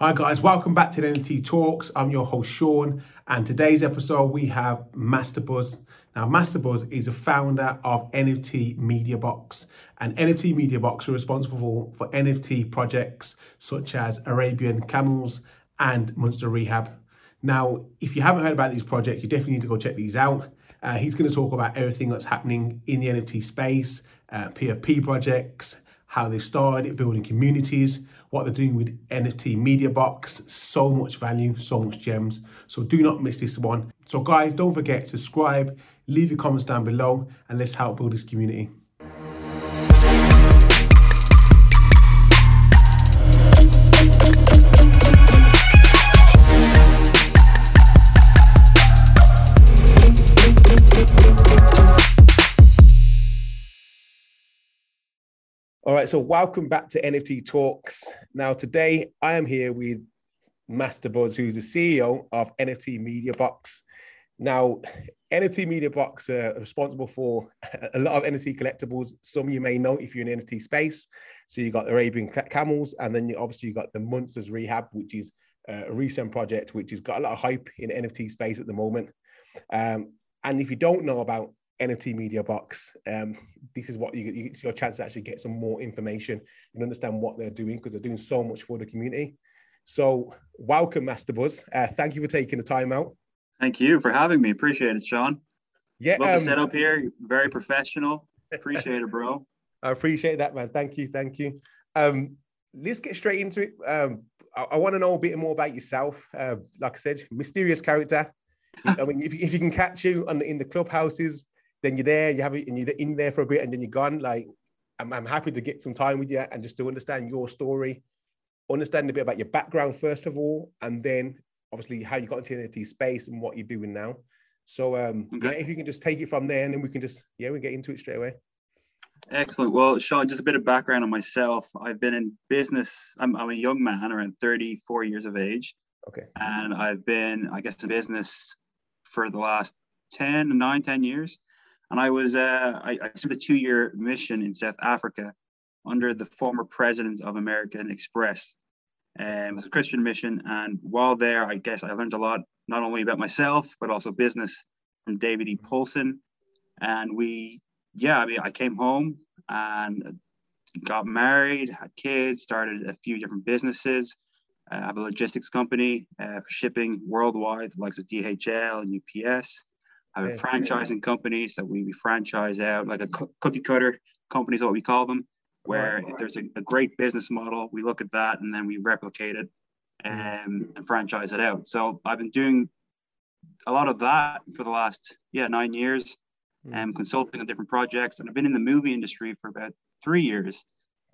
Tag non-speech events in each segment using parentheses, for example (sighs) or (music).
Hi, guys, welcome back to the NFT Talks. I'm your host, Sean, and today's episode we have Masterbuzz. Now, Masterbuzz is a founder of NFT Media Box, and NFT Media Box are responsible for NFT projects such as Arabian Camels and Monster Rehab. Now, if you haven't heard about these projects, you definitely need to go check these out. Uh, he's going to talk about everything that's happening in the NFT space, uh, PFP projects, how they started building communities, what they're doing with NFT Media Box. So much value, so much gems. So do not miss this one. So, guys, don't forget subscribe, leave your comments down below, and let's help build this community. Right, so welcome back to NFT Talks. Now, today I am here with Masterbuzz, who's the CEO of NFT Media Box. Now, NFT Media Box are responsible for (laughs) a lot of NFT collectibles. Some you may know if you're in NFT space. So you got Arabian Camels, and then you obviously you got the Monsters Rehab, which is a recent project which has got a lot of hype in NFT space at the moment. Um, and if you don't know about NFT Media Box. Um, this is what you, you, it's your chance to actually get some more information and understand what they're doing because they're doing so much for the community. So, welcome, Masterbuzz. Uh, thank you for taking the time out. Thank you for having me. Appreciate it, Sean. Yeah, love um, the setup here. Very professional. Appreciate it, bro. (laughs) I appreciate that, man. Thank you, thank you. Um, let's get straight into it. Um, I, I want to know a bit more about yourself. Uh, like I said, mysterious character. (laughs) I mean, if, if you can catch you on the, in the clubhouses, then you're there, you have it, and you're in there for a bit, and then you're gone. Like, I'm, I'm happy to get some time with you and just to understand your story, understand a bit about your background first of all, and then obviously how you got into NFT space and what you're doing now. So, um, okay. yeah, if you can just take it from there, and then we can just yeah, we get into it straight away. Excellent. Well, Sean, just a bit of background on myself. I've been in business. I'm, I'm a young man, around 34 years of age. Okay. And I've been, I guess, in business for the last 10, 9, 10 years. And I was, uh, I, I served a two year mission in South Africa under the former president of American Express. Um, it was a Christian mission. And while there, I guess I learned a lot, not only about myself, but also business from David E. Paulson. And we, yeah, I mean, I came home and got married, had kids, started a few different businesses. I have a logistics company uh, for shipping worldwide, the likes of DHL and UPS. I have franchising companies that we, franchise out, like a cookie cutter companies, is what we call them, where if there's a, a, great business model, we look at that and then we replicate it and, and franchise it out. So I've been doing a lot of that for the last yeah nine years, and um, consulting on different projects, and I've been in the movie industry for about three years.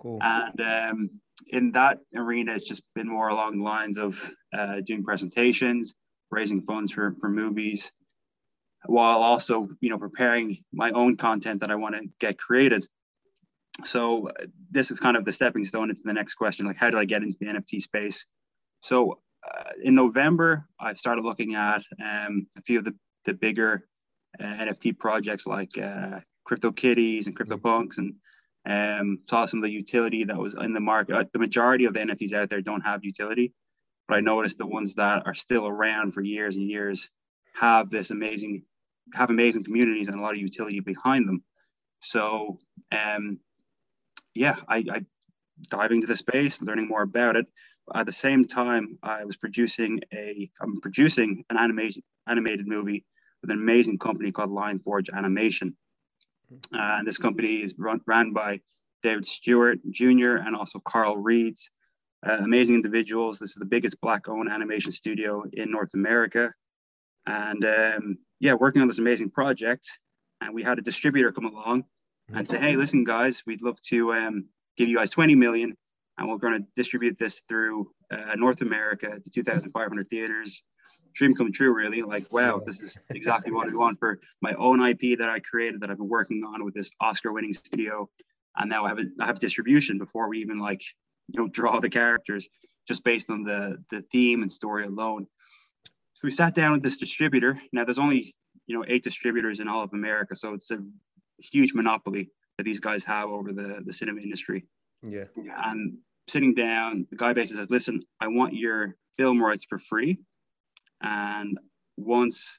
Cool. And um, in that arena, it's just been more along the lines of uh, doing presentations, raising funds for, for movies, while also you know preparing my own content that I want to get created. So this is kind of the stepping stone into the next question, like how did I get into the NFT space? So uh, in November, I started looking at um, a few of the, the bigger uh, NFT projects like uh, CryptoKitties and CryptoPunks and um, saw some of the utility that was in the market. Uh, the majority of the NFTs out there don't have utility, but I noticed the ones that are still around for years and years have this amazing have amazing communities and a lot of utility behind them. So, um, yeah, I, I diving into the space, learning more about it. At the same time, I was producing a I'm producing an animation animated movie with an amazing company called Lion Forge Animation. Uh, and this company is run, ran by David Stewart Jr. and also Carl Reeds. Uh, amazing individuals. This is the biggest black owned animation studio in North America. And um, yeah, working on this amazing project. And we had a distributor come along and say, hey, listen, guys, we'd love to um, give you guys 20 million and we're going to distribute this through uh, North America to 2,500 theaters. Dream come true, really. Like, wow, this is exactly what I want for my own IP that I created that I've been working on with this Oscar-winning studio, and now I have a, I have distribution before we even like you know draw the characters, just based on the the theme and story alone. So we sat down with this distributor. Now there's only you know eight distributors in all of America, so it's a huge monopoly that these guys have over the the cinema industry. Yeah. And sitting down, the guy basically says, "Listen, I want your film rights for free, and once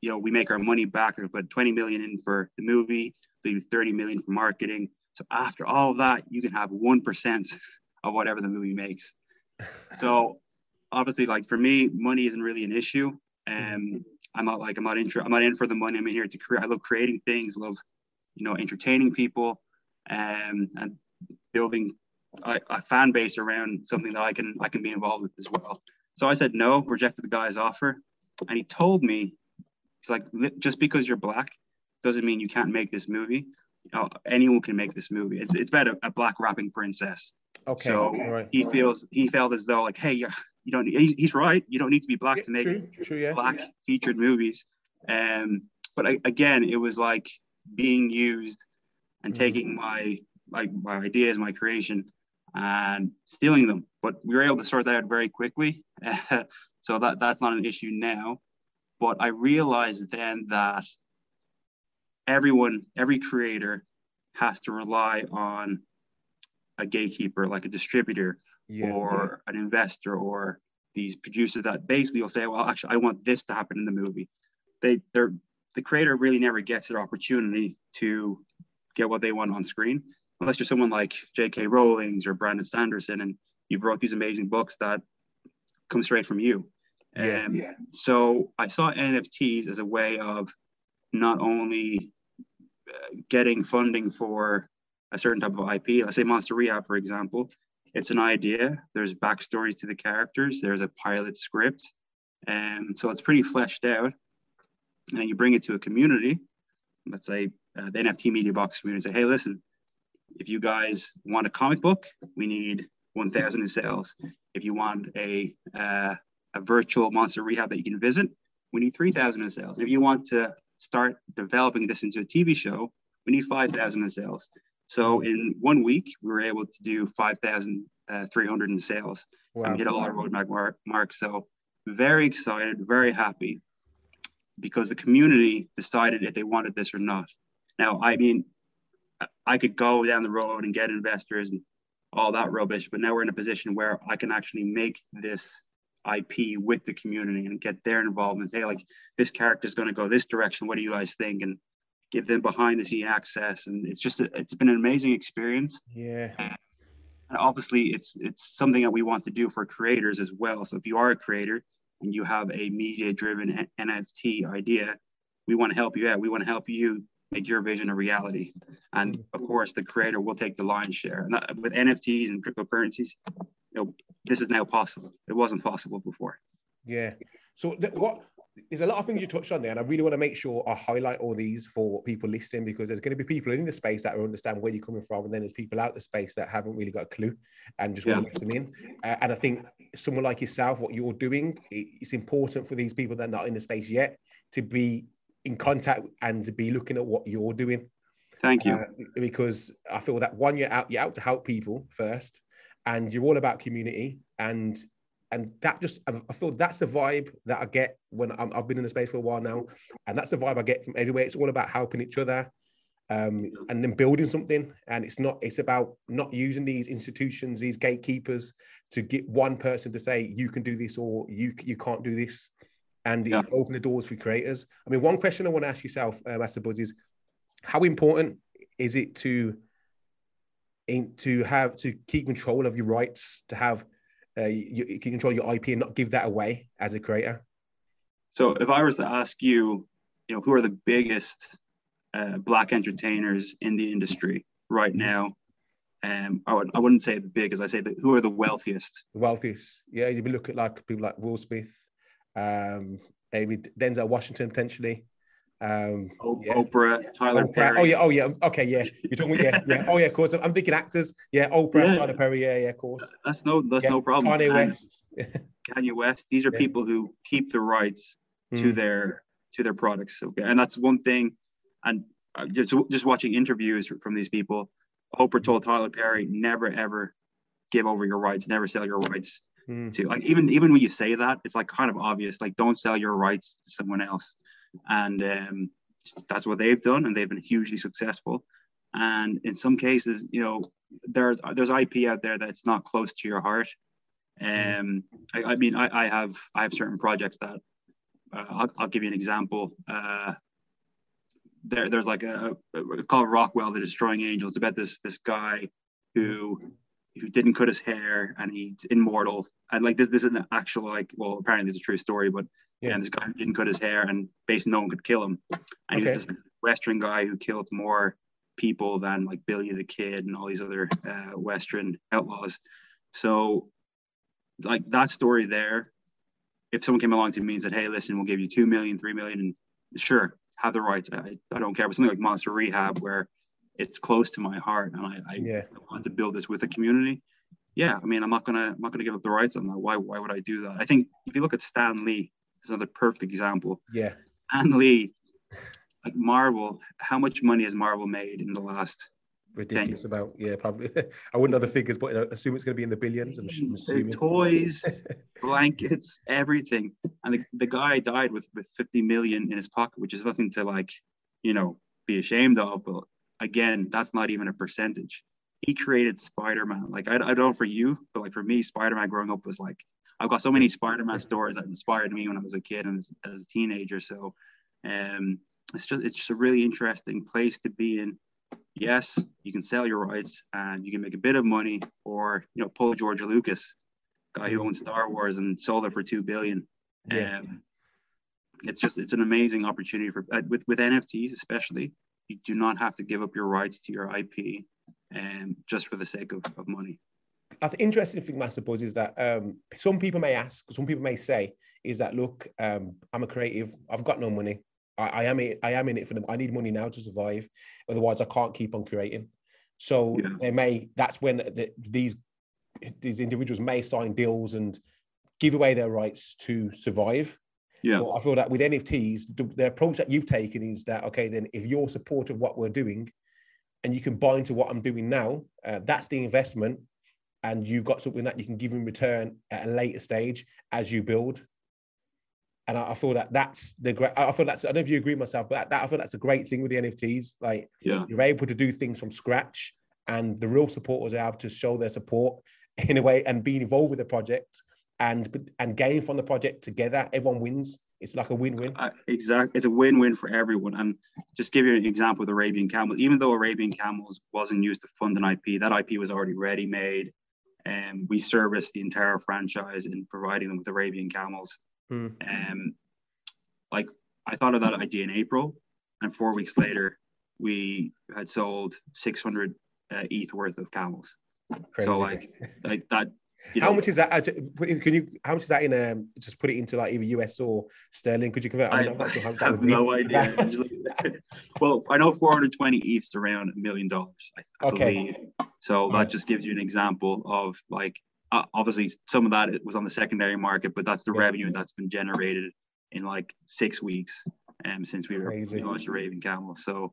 you know we make our money back, we put 20 million in for the movie, leave 30 million for marketing. So after all of that, you can have one percent of whatever the movie makes. (laughs) So obviously, like for me, money isn't really an issue. Um, I'm not like I'm not in. I'm not in for the money. I'm in here to create. I love creating things. Love, you know, entertaining people, um, and building a, a, fan base around something that I can I can be involved with as well. So I said no, rejected the guy's offer, and he told me, he's like, just because you're black doesn't mean you can't make this movie. Know, anyone can make this movie. It's it's about a, a black rapping princess. Okay. So right. he feels he felt as though like, hey, yeah, you don't. He's, he's right. You don't need to be black yeah, to make true, true, yeah. black featured movies. Um, but I, again, it was like being used and mm-hmm. taking my like my ideas, my creation, and stealing them. But we were able to sort that out very quickly. (laughs) so that that's not an issue now. But I realized then that everyone, every creator has to rely on a gatekeeper, like a distributor yeah, or an investor or these producers that basically will say, well, actually, I want this to happen in the movie. They, they're, the creator really never gets their opportunity to get what they want on screen, unless you're someone like J.K. Rowling's or Brandon Sanderson, and you've wrote these amazing books that come straight from you. Yeah, um, yeah. So I saw NFTs as a way of not only uh, getting funding for a certain type of IP. Let's say Monster Rehab, for example. It's an idea. There's backstories to the characters. There's a pilot script, and so it's pretty fleshed out. And then you bring it to a community. Let's say uh, the NFT Media Box community. Say, hey, listen, if you guys want a comic book, we need 1,000 in sales. If you want a uh, a virtual monster rehab that you can visit, we need 3,000 in sales. If you want to start developing this into a TV show, we need 5,000 in sales. So in one week, we were able to do 5,300 uh, in sales wow. and hit all our roadmap mark, marks. So very excited, very happy because the community decided if they wanted this or not. Now, I mean, I could go down the road and get investors and all that rubbish, but now we're in a position where I can actually make this IP with the community and get their involvement. Hey, like this character is going to go this direction. What do you guys think? And give them behind the scene access and it's just a, it's been an amazing experience. Yeah. And obviously it's it's something that we want to do for creators as well. So if you are a creator and you have a media driven nft idea we want to help you out. We want to help you make your vision a reality. And of course the creator will take the lion's share. And that, with nfts and cryptocurrencies you know this is now possible. It wasn't possible before. Yeah. So th- what there's a lot of things you touched on there, and I really want to make sure I highlight all these for people listening because there's going to be people in the space that understand where you're coming from, and then there's people out the space that haven't really got a clue and just yeah. want to listen in. Uh, and I think someone like yourself, what you're doing, it's important for these people that are not in the space yet to be in contact and to be looking at what you're doing. Thank you. Uh, because I feel that one, you're out, you're out to help people first, and you're all about community and and that just I feel that's the vibe that I get when i have been in the space for a while now, and that's the vibe I get from everywhere. It's all about helping each other, um, and then building something. And it's not it's about not using these institutions, these gatekeepers, to get one person to say you can do this or you you can't do this, and it's yeah. open the doors for creators. I mean, one question I want to ask yourself, uh, Master Buzz, is how important is it to in, to have to keep control of your rights to have uh, you, you, can control your IP and not give that away as a creator? So if I was to ask you, you know, who are the biggest uh, black entertainers in the industry right mm-hmm. now? Um, I, would, I wouldn't say the biggest. I say that who are the wealthiest? The wealthiest, yeah. You look at like people like Will Smith, um, maybe Denzel Washington potentially. Um, yeah. Oprah, Tyler Oprah. Perry. Oh yeah, oh yeah. Okay, yeah. You're talking, yeah, yeah. Oh yeah, of course. I'm thinking actors. Yeah, Oprah, yeah. Tyler Perry. Yeah, yeah, of course. That's no, that's yeah. no problem. Kanye West. (laughs) Kanye West. These are people who keep the rights mm. to their to their products. Okay, and that's one thing. And uh, just just watching interviews from these people, Oprah told Tyler Perry, never ever give over your rights, never sell your rights. Mm. To like even even when you say that, it's like kind of obvious. Like don't sell your rights to someone else and um, that's what they've done, and they've been hugely successful. And in some cases, you know, there's there's IP out there that's not close to your heart. Mm-hmm. Um, I, I mean, I, I have I have certain projects that uh, I'll, I'll give you an example. Uh, there, there's like a, a called Rockwell, the Destroying Angel. It's about this this guy who who didn't cut his hair and he's immortal. And like this, this is an actual like well, apparently this is a true story, but yeah, and this guy didn't cut his hair and basically no one could kill him. And Okay. he was this Western guy who killed more people than like Billy the Kid and all these other uh, Western outlaws. So like that story there, if someone came along to me and said, Hey, listen, we'll give you two million, three million, and sure, have the rights. I, I don't care. But something like Monster Rehab where it's close to my heart and I, I Yeah. want to build this with a community. Yeah, I mean, I'm not gonna I'm not gonna give up the rights on that. Why why would I do that? I think if you look at Stan Lee, is another perfect example. Yeah. Stan Lee, like Marvel, how much money has Marvel made in the last Ridiculous about yeah, probably. (laughs) I wouldn't know the figures, but I assume it's going to be in the billions. I'm, I'm assuming. toys, (laughs) blankets, everything. And the, the guy died with, with 50 million in his pocket, which is nothing to like, you know, be ashamed of. But again, that's not even a percentage. He created Spider-Man. Like I, I don't know for you, but like for me, Spider-Man growing up was like I've got so many Spider-Man stories that inspired me when I was a kid and as, as a teenager. So um it's just it's just a really interesting place to be in. Yes, you can sell your rights and you can make a bit of money, or you know, pull George Lucas, guy who owned Star Wars and sold it for two billion. Yeah. Um, it's just it's an amazing opportunity for uh, with with NFTs especially. You do not have to give up your rights to your IP, and just for the sake of, of money. I think interesting thing, Master Buzz, is that um, some people may ask, some people may say, is that look, um, I'm a creative, I've got no money. I, I am in, I am in it for them. I need money now to survive. Otherwise, I can't keep on creating. So Yeah. they may. That's when the, these these individuals may sign deals and give away their rights to survive. Yeah, Well, I feel that with NFTs, the, the approach that you've taken is that okay, then if you're supportive of what we're doing, and you can buy into what I'm doing now, uh, that's the investment, and you've got something that you can give in return at a later stage as you build. And I, I feel that that's the great. I feel that's. I don't know if you agree with myself, but that, that I feel that's a great thing with the NFTs. Like yeah, you're able to do things from scratch, and the real supporters are able to show their support (laughs) in a way and be involved with the project and and gain from the project together. Everyone wins. It's like a win-win. Uh, exactly. It's a win-win for everyone. And just give you an example with Arabian Camels. Even though Arabian Camels wasn't used to fund an IP, that IP was already ready-made, and we serviced the entire franchise in providing them with Arabian Camels. Hmm. Um, like I thought of that idea in April, and four weeks later, we had sold 600 uh, ETH worth of camels. Crazy. So like, like that. You how know, much is that? uh, in- Can you? How much is that in? Um, just put it into like either US or sterling. Could you convert? I, mean, I'm not sure how that have no idea. I'm just looking- (laughs) well, I know 420 ETH's around a million dollars, I, I Okay. believe. So that Right. just gives you an example of like, uh, obviously some of that was on the secondary market, but that's the Yeah. revenue that's been generated in like six weeks um, since we were Crazy. we launched Arabian Camel. So,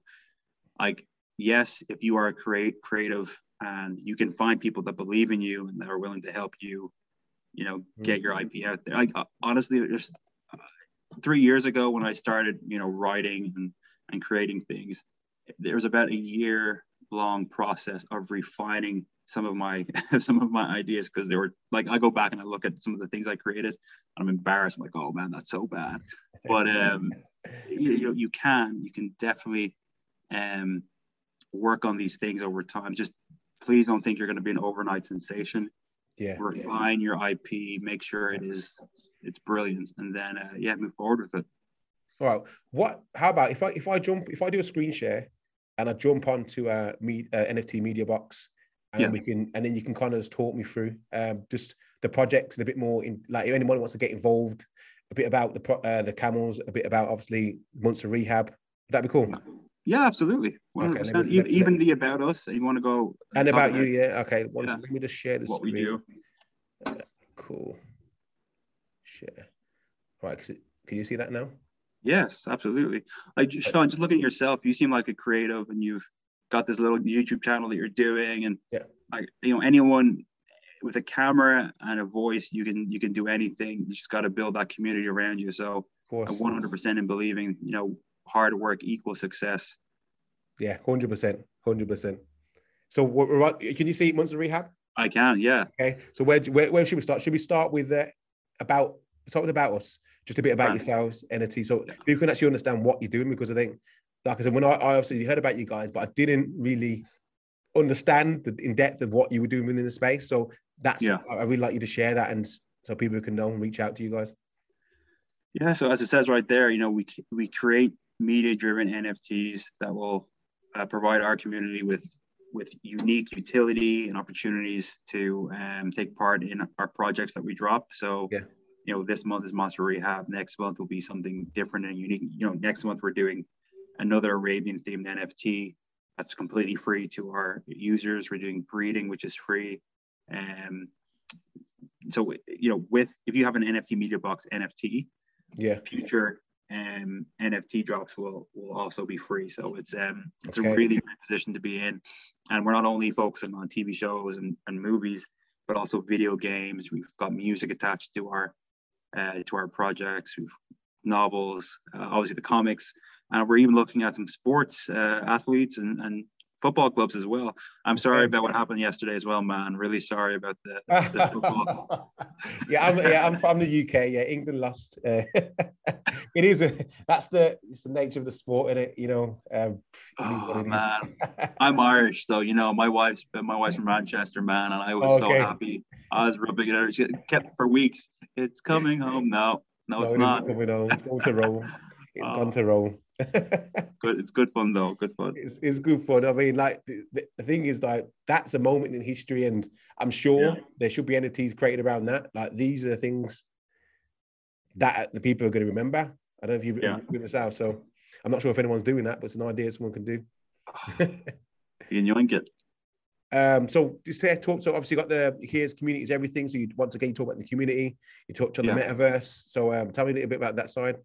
like, yes, if you are a create creative and you can find people that believe in you and that are willing to help you, you know, get your IP out there. Like, uh, honestly, there's uh, three years ago when I started, you know, writing and, and creating things, there was about a year long process of refining some of my (laughs) some of my ideas because they were like I go back and I look at some of the things I created and I'm embarrassed. I'm like, oh man, that's so bad. But um, (laughs) you, you you can you can definitely um work on these things over time. Just please don't think you're going to be an overnight sensation. Yeah. Refine your IP, make sure it is it's brilliant, and then uh, yeah, move forward with it. All right. What? How about if I if I jump if I do a screen share and I jump onto a me, uh, NFT media box and Yeah. we can and then you can kind of just talk me through um, just the project and a bit more in like if anyone wants to get involved, a bit about the pro, uh, the camels, a bit about obviously Monster Rehab. Would that be cool? Yeah, absolutely, one hundred Okay, percent. let me- let- Even the about us. You want to go And about you, yeah. Okay. One Yeah. Let me just share the what we screen. do. Uh, cool. Share. All right. Can you see that now? Yes, absolutely. Like Sean, just looking at yourself, you seem like a creative, and you've got this little YouTube channel that you're doing, and Yeah. like you know, anyone with a camera and a voice, you can you can do anything. You just got to build that community around you. So Of course. I'm 100% in believing, you know, hard work equals success. Yeah, hundred percent, hundred percent. So what, can you see Monster Rehab? I can, yeah. Okay. So where, where, where should we start? Should we start with uh, about with about us? Just a bit about right. yourselves, NFT. So yeah. you can actually understand what you're doing because I think, like I said, when I, I obviously heard about you guys, but I didn't really understand the in depth of what you were doing within the space. So that's yeah. I really like you to share that and so people can know and reach out to you guys. Yeah. So as it says right there, you know, we we create media driven NFTs that will uh, provide our community with with unique utility and opportunities to um, take part in our projects that we drop. So, yeah. you know, this month is Monster Rehab. Next month will be something different and unique. You know, next month we're doing another Arabian themed NFT that's completely free to our users. We're doing breeding, which is free. Um, so, you know, with if you have an NFT Media Box NFT, yeah, future um, NFT drops will will also be free. So it's um it's okay. a really great position to be in, and we're not only focusing on TV shows and, and movies, but also video games. We've got music attached to our uh, to our projects. We've novels, uh, obviously the comics, and we're even looking at some sports uh, athletes and, and football clubs as well. I'm sorry about what happened yesterday as well, man. Really sorry about the, (laughs) the football. (laughs) yeah, I'm, yeah, I'm from the UK. Yeah, England lost. Uh, (laughs) it is a that's the it's the nature of the sport, in it? You know. Um, oh man, I'm Irish, so you know my wife's my wife's from Manchester, man, and I was okay. so happy. I was rubbing it out. She kept for weeks. It's coming home. No, no, no it's it not. Coming home. It's going to Rome. It's oh. gone to Rome. (laughs) It's good fun though. Good fun. It's, it's good fun. I mean, like the, the thing is, like that's a moment in history, and I'm sure yeah. there should be NFTs created around that. Like these are the things that the people are going to remember. I don't know if you've yeah. written this out, so I'm not sure if anyone's doing that, but it's an idea someone can do. (sighs) you yoink it. Um, so just to talk, so obviously got the here's communities everything. So you once again you talk about the community, you touch on yeah. the metaverse. So um, tell me a little bit about that side.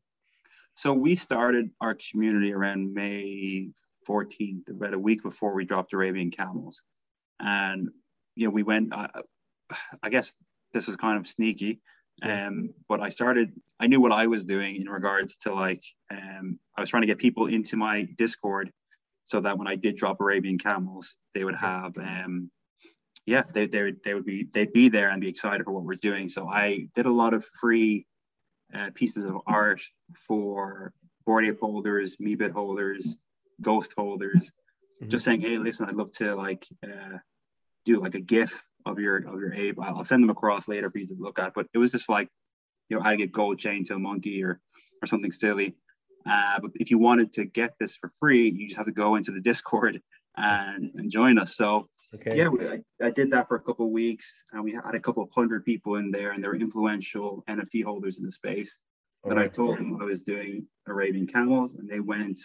So we started our community around May 14th, about a week before we dropped Arabian Camels, and you know we went. Uh, I guess this was kind of sneaky, um, but I started. I knew what I was doing in regards to like um, I was trying to get people into my Discord, so that when I did drop Arabian Camels, they would have um, yeah, they, they would they would be they'd be there and be excited for what we're doing. So I did a lot of free uh, pieces of art for Bored Ape holders, Meebit holders, Ghost holders, mm-hmm. just saying, hey, listen, I'd love to like uh, do like a GIF of your of your ape. I'll send them across later for you to look at. But it was just like, you know, I get gold chain to a monkey or or something silly. Uh, but if you wanted to get this for free, you just have to go into the Discord and, and join us. So Okay. Yeah, we, I, I, did that for a couple of weeks, and we had a couple of hundred people in there, and they were influential NFT holders in the space. But right. I told them I was doing Arabian camels, and they went.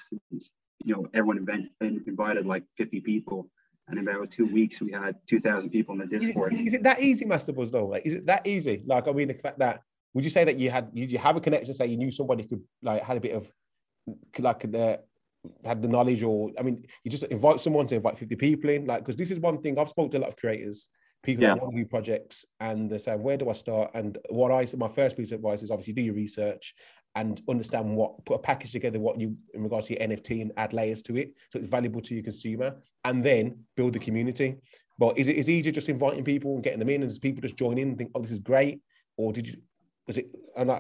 You know, everyone event, invited like 50 people, and in about two weeks we had 2,000 people in the Discord. Is it, is it that easy, Master Buzz? Though, like, is it that easy? Like, I mean, the fact that would you say that you had, did you have a connection? Say you knew somebody could like had a bit of could like the had the knowledge or I mean, you just invite someone to invite 50 people in, like because this is one thing I've spoken to a lot of creators, people yeah. that want to do projects, and they're saying, where do I start? And what I said my first piece of advice is obviously do your research and understand what put a package together what you in regards to your NFT and add layers to it so it's valuable to your consumer and then build the community. But is it is easier just inviting people and getting them in and does people just join in and think, oh, this is great? Or did you is it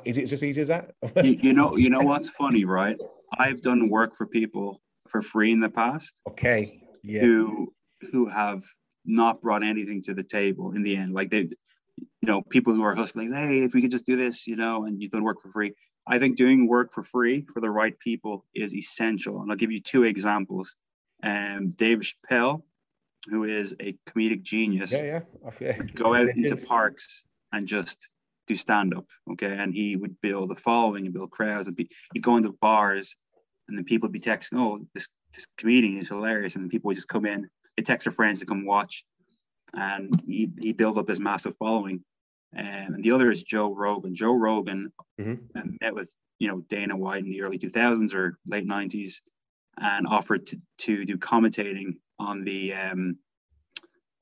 is it just easy as that? you, you know, you know (laughs) what's funny, right? I've done work for people for free in the past. Okay. Yeah. Who who have not brought anything to the table in the end. Like they, you know, people who are hustling, hey, if we could just do this, you know, and you've done work for free. I think doing work for free for the right people is essential. And I'll give you two examples. Um, Dave Chappelle, who is a comedic genius, yeah, yeah. go out (laughs) into parks and just do stand up. Okay. And he would build a following and build crowds and be, he'd go into bars and then people would be texting, oh, this, this comedian is hilarious. And then people would just come in, they text their friends to come watch. And he, he built up this massive following. and the other is Joe Rogan. Joe Rogan mm-hmm. met with, you know, Dana White in the early 2000s or late 90s and offered to, to do commentating on the um,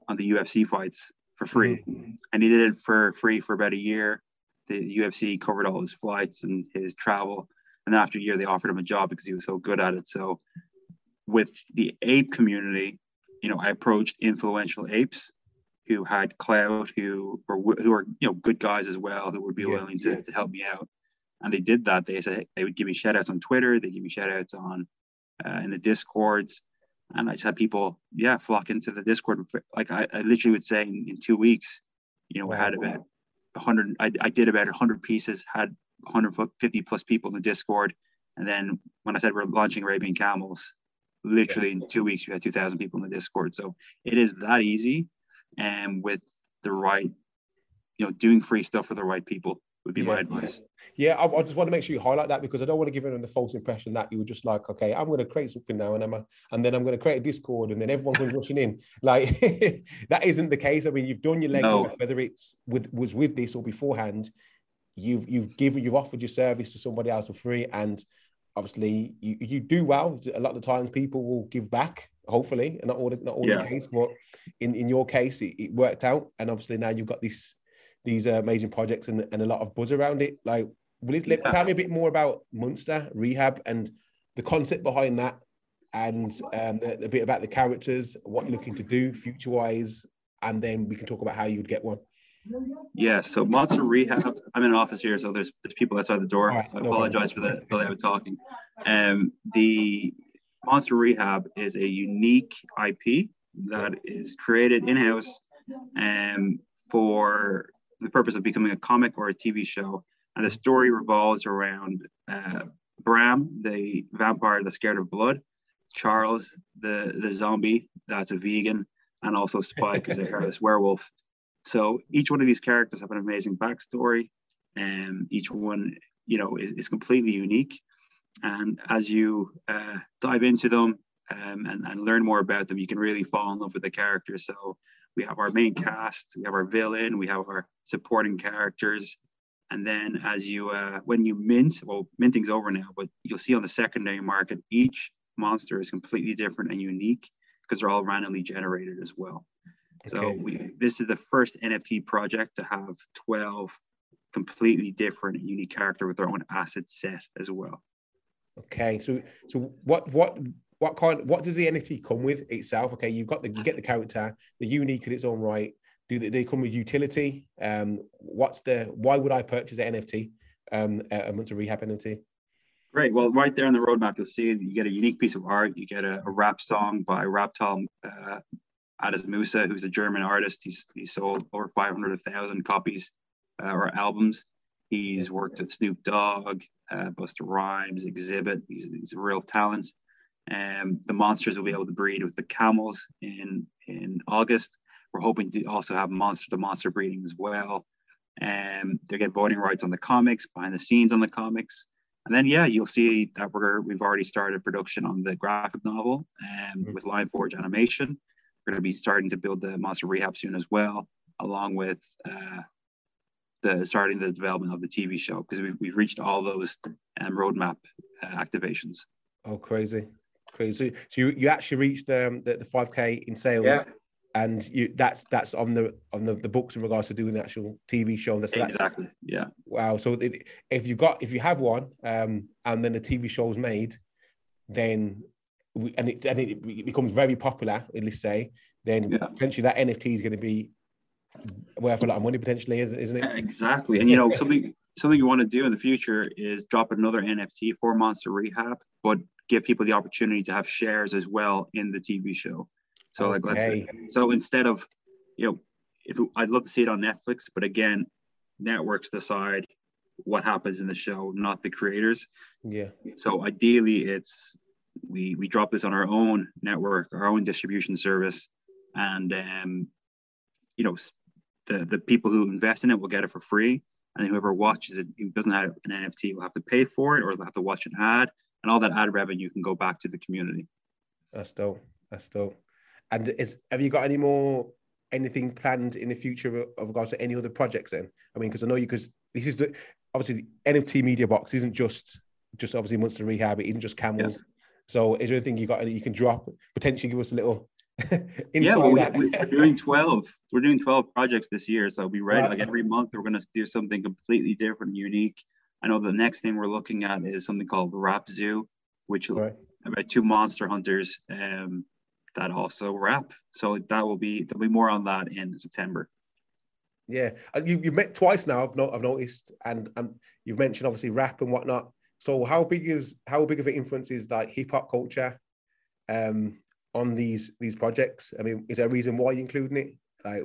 on the UFC fights for free. Mm-hmm. And he did it for free for about a year. The UFC covered all his flights and his travel. And after a year, they offered him a job because he was so good at it. So, with the ape community, you know, I approached influential apes who had clout, who were who are you know good guys as well, who would be yeah, willing to, yeah. to help me out. And they did that. They said they would give me shout outs on Twitter. They give me shout outs on uh, in the discords. And I just had people, yeah, flock into the Discord. Like I, I literally would say in, in two weeks, you know, wow. I had about 100, I, I did about 100 pieces, had 150 plus people in the Discord. And then when I said we're launching Arabian Camels, literally in two weeks, we had 2,000 people in the Discord. So it is that easy. And with the right, you know, doing free stuff for the right people would be yeah, my advice. Yeah, I, I, just want to make sure you highlight that because I don't want to give anyone the false impression that you were just like, okay, I'm going to create something now, and I'm a, and then I'm going to create a Discord, and then everyone's going rushing in. (laughs) Like (laughs) that isn't the case. I mean, you've done your leg, no. whether it's with was with this or beforehand. You've you've given you've offered your service to somebody else for free, and obviously you, you do well. A lot of the times people will give back, hopefully, and not all not always yeah. the case, but in in your case, it, it worked out, and obviously now you've got this these uh, amazing projects and, and a lot of buzz around it. Like, will it, yeah. tell me a bit more about Monster Rehab and the concept behind that, and um, a, a bit about the characters, what you're looking to do future wise, and then we can talk about how you would get one. Yeah, so Monster Rehab. I'm in an office here, so there's there's people outside the door. Right, so I no apologize problem. for the delay of talking. Um, the Monster Rehab is a unique IP that is created in house, um, for the purpose of becoming a comic or a TV show. And the story revolves around uh, Bram, the vampire that's scared of blood, Charles, the, the zombie that's a vegan, and also Spike, who's a (laughs) hairless werewolf. So each one of these characters have an amazing backstory, and each one, you know, is, is completely unique. And as you uh, dive into them um, and, and learn more about them, you can really fall in love with the characters. So we have our main cast, we have our villain, we have our supporting characters. And then as you, uh, when you mint, well, minting's over now, but you'll see on the secondary market, each monster is completely different and unique because they're all randomly generated as well. Okay. So we, this is the first NFT project to have 12 completely different unique character with their own asset set as well. Okay, so so what what what kind what does the NFT come with itself? Okay, you've got the you get the character, the unique in its own right. Do they, they come with utility? Um, what's the why would I purchase an NFT? Um, a Monster Rehab NFT. Great. Well, right there on the roadmap, you'll see you get a unique piece of art. You get a, a rap song by Raptile uh, Adis Musa, who's a German artist. He's he sold over 500,000 copies uh, or albums. He's worked with Snoop Dogg, uh, Busta Rhymes, Xzibit. He's, he's a real talent. Um, the monsters will be able to breed with the camels in in August. We're hoping to also have monster to monster breeding as well. And um, they get voting rights on the comics, behind the scenes on the comics. And then yeah, you'll see that we're we've already started production on the graphic novel um, mm-hmm. with Lion Forge Animation. We're going to be starting to build the Monster Rehab soon as well, along with uh, the starting the development of the TV show because we've, we've reached all those um, roadmap uh, activations. Oh, crazy! Crazy. So you, you actually reached um, the the five k in sales. Yeah. And you that's that's on the on the, the books in regards to doing the actual TV show. That's exactly yeah. Wow. So it, if you've got if you have one, um, and then the TV show is made, then we, and it and it becomes very popular. Let's say then yeah. potentially that NFT is going to be worth a lot of money potentially, isn't isn't it? Exactly. And you know something something you want to do in the future is drop another NFT for Monster Rehab, but give people the opportunity to have shares as well in the TV show. So okay. like let's say, so instead of, you know, if it, I'd love to see it on Netflix, but again, networks decide what happens in the show, not the creators. Yeah. So ideally, it's we we drop this on our own network, our own distribution service, and um, you know, the the people who invest in it will get it for free, and whoever watches it who doesn't have an NFT will have to pay for it, or they'll have to watch an ad, and all that ad revenue can go back to the community. That's dope. That's dope. And is have you got any more anything planned in the future of regards to any other projects? Then I mean, because I know you because this is the obviously the NFT Media Box isn't just just obviously Monster Rehab. It isn't just camels. Yeah. So is there anything you got any you can drop potentially give us a little (laughs) insight? yeah, well, we, are doing 12. We're doing 12 projects this year. So be ready. Wow. Like every month, we're going to do something completely different, unique. I know the next thing we're looking at is something called Rap Zoo, which right. about two monster hunters um, that also rap. So that will be there'll be more on that in September. Yeah, uh, you you met twice now. I've not I've noticed, and and you've mentioned obviously rap and whatnot. So how big is how big of an influence is like hip hop culture, um, on these these projects? I mean, is there a reason why you're including it? Like,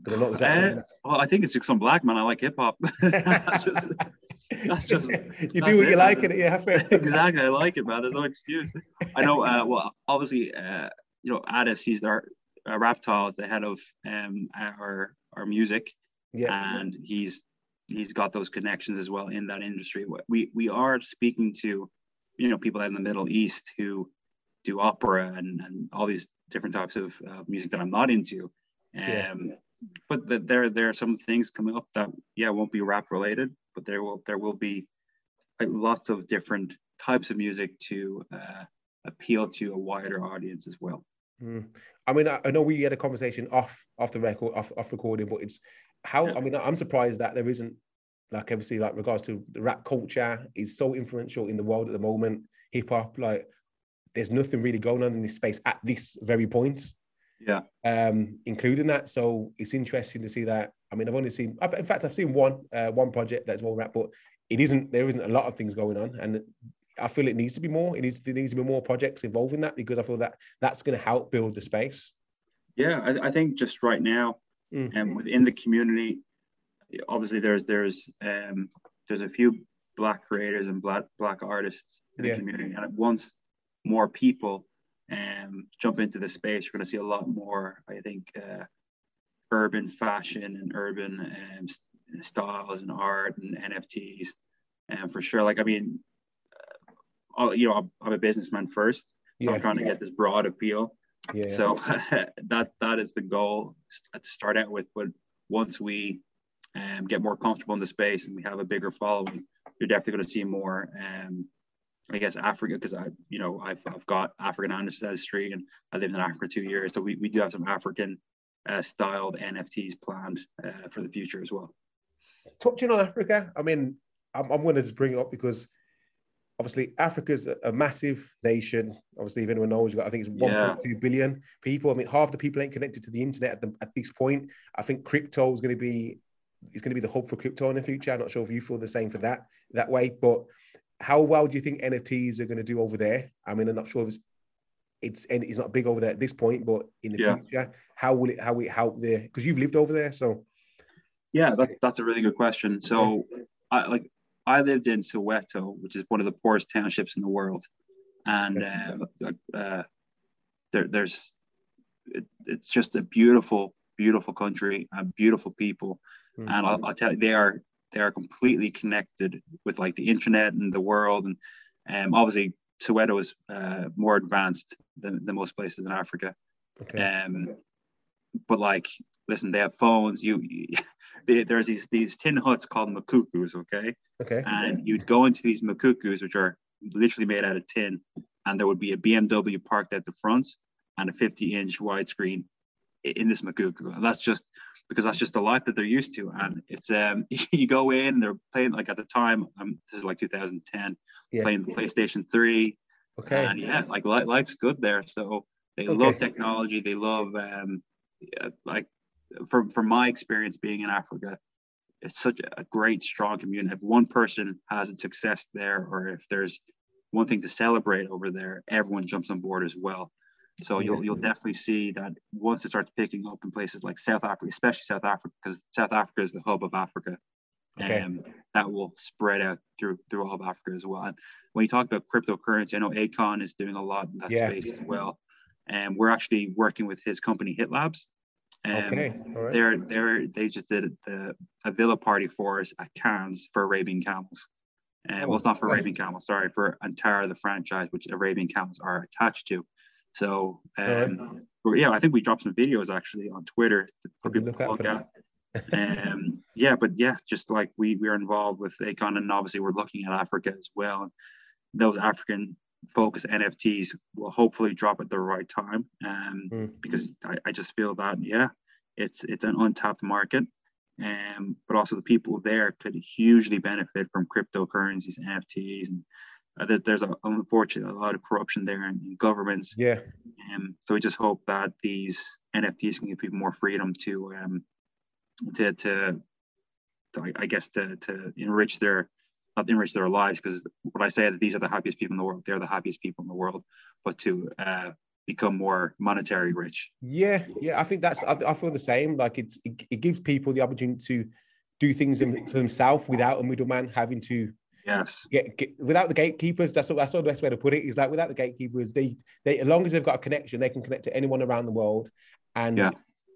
because I'm not. Uh, well, I think it's just some black man. I like hip hop. (laughs) (laughs) that's (laughs) just. That's you do what it, you like in it, yeah. (laughs) exactly, I like it, man. There's no excuse. I know. Uh, well, obviously, uh, you know, Addis, he's our uh, Raptile, the head of um our our music, yeah, and he's he's got those connections as well in that industry. We we are speaking to, you know, people out in the Middle East who do opera and, and all these different types of uh, music that I'm not into. Um, yeah. But the, there there are some things coming up that yeah won't be rap related, but there will there will be lots of different types of music to uh, appeal to a wider audience as well. Mm. I mean, I, I, know we had a conversation off off the record, off off recording, but it's how yeah. I mean, I'm surprised that there isn't like obviously like regards to the rap culture is so influential in the world at the moment. Hip hop, like there's nothing really going on in this space at this very point. Yeah. Um, including that. So it's interesting to see that. I mean, I've only seen, I've, in fact, I've seen one uh, one project that's more wrapped, but it isn't. There isn't a lot of things going on, and I feel it needs to be more. It needs there needs to be more projects involving that because I feel that that's going to help build the space. Yeah, I, I think just right now, mm. and um, within the community, obviously there's there's um there's a few black creators and black black artists in the community, and once more people um, jump into the space, you're going to see a lot more, I think, uh, urban fashion and urban um, styles and art and NFTs. And for sure, like, I mean, uh, you know, I'm, I'm, a businessman first. Yeah. I'm trying to get this broad appeal. Yeah. So (laughs) that that is the goal to start out with. But once we um, get more comfortable in the space and we have a bigger following, you're definitely going to see more um, I guess Africa because I, you know, I've, I've got African ancestry and I lived in Africa two years, so we, we do have some African uh, styled NFTs planned uh, for the future as well. Touching on Africa, I mean, I'm, I'm going to just bring it up because obviously Africa's a, a massive nation. Obviously, if anyone knows, got, I think it's 1.2 yeah. billion people. I mean, half the people ain't connected to the internet at, the, at this point. I think crypto is going to be is going to be the hub for crypto in the future. I'm not sure if you feel the same for that that way, but how well do you think NFTs are going to do over there? I mean, I'm not sure if it's it's and it's not big over there at this point, but in the yeah. future, how will it how will it help there? Because you've lived over there, so yeah, that's that's a really good question. So, I like I lived in Soweto, which is one of the poorest townships in the world, and uh, uh, there, there's it, it's just a beautiful, beautiful country and beautiful people, mm-hmm. and I'll, I'll, tell you, they are they are completely connected with like the internet and the world and um, obviously Soweto is uh, more advanced than, than most places in Africa. Okay. Um, but like, listen, they have phones. You, you (laughs) they, there's these these tin huts called makukus, okay? Okay. And you'd go into these makukus, which are literally made out of tin, and there would be a BMW parked at the front and a 50 inch widescreen in this makuku. And that's just because that's just the life that they're used to. And it's um (laughs) you go in, they're playing like at the time, um this is like 2010, yeah. playing the PlayStation 3. Okay. And yeah, like life's good there. So they okay. love technology. They love um yeah, like from from my experience being in Africa, it's such a great strong community. If one person has a success there, or if there's one thing to celebrate over there, everyone jumps on board as well. So you'll you'll definitely see that once it starts picking up in places like South Africa, especially South Africa, because South Africa is the hub of Africa, okay. um, that will spread out through through all of Africa as well. And when you talk about cryptocurrency, I know Akon is doing a lot in that yeah. space as well. And we're actually working with his company Hit Labs. Um, okay. Right. They're they're they just did the a villa party for us at Cannes for Arabian Camels. And uh, oh, well, it's not for Arabian Camels, sorry, for Antara, the franchise which Arabian Camels are attached to. So um, right. yeah, I think we dropped some videos actually on Twitter for people to look at. um, yeah, but yeah, just like we we are involved with Akon, and obviously we're looking at Africa as well. Those African focused NFTs will hopefully drop at the right time, um, mm. because I, I just feel that yeah, it's it's an untapped market, um, but also the people there could hugely benefit from cryptocurrencies, NFTs, and uh, there's, there's a, unfortunately a lot of corruption there in, in governments. Yeah. Um, so we just hope that these NFTs can give people more freedom to um, to, to, to I guess to to enrich their not enrich their lives because what I say that these are the happiest people in the world. They're the happiest people in the world, but to uh, become more monetary rich. Yeah, yeah, I think that's I, I feel the same. Like it's it, it, gives people the opportunity to do things for themselves without a middleman having to Yes. Get, get, without the gatekeepers, that's all, that's all the best way to put it. Is like without the gatekeepers, they they as long as they've got a connection, they can connect to anyone around the world and yeah.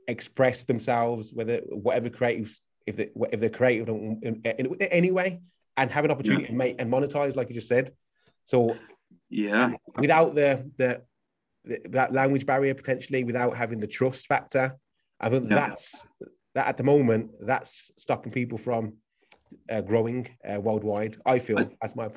express themselves, whether whatever creative if they if they're creative in, in, in any way, and have an opportunity yeah. to make and monetize, like you just said. So yeah, without the the that language barrier potentially, without having the trust factor, I think yeah. that's that at the moment that's stopping people from growing uh, worldwide. I feel but, as my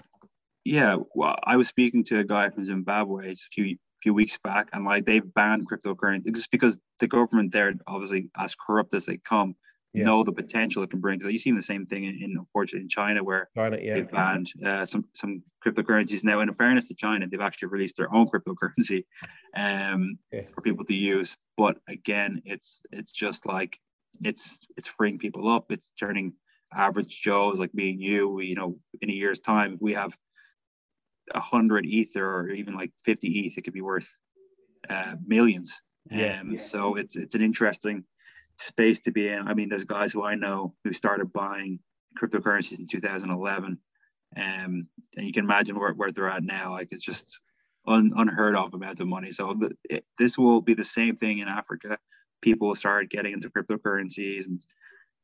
yeah. Well, I was speaking to a guy from Zimbabwe a few few weeks back, and like they've banned cryptocurrency just because the government there, obviously as corrupt as they come, yeah. know the potential it can bring. You've seen the same thing in, in unfortunately in China where China, yeah. they've banned uh, some some cryptocurrencies. Now, in fairness to China, they've actually released their own (laughs) cryptocurrency um, for people to use. But again, it's it's just like it's it's freeing people up. It's turning average Joes like me and you, we, you know, in a year's time, if we have a hundred ether or even like 50 ETH, it could be worth uh, millions. Yeah, um, yeah. So it's it's an interesting space to be in. I mean, there's guys who I know who started buying cryptocurrencies in 2011, um, and you can imagine where, where they're at now. Like it's just un, unheard of amount of money. So the, it, this will be the same thing in Africa. People start getting into cryptocurrencies and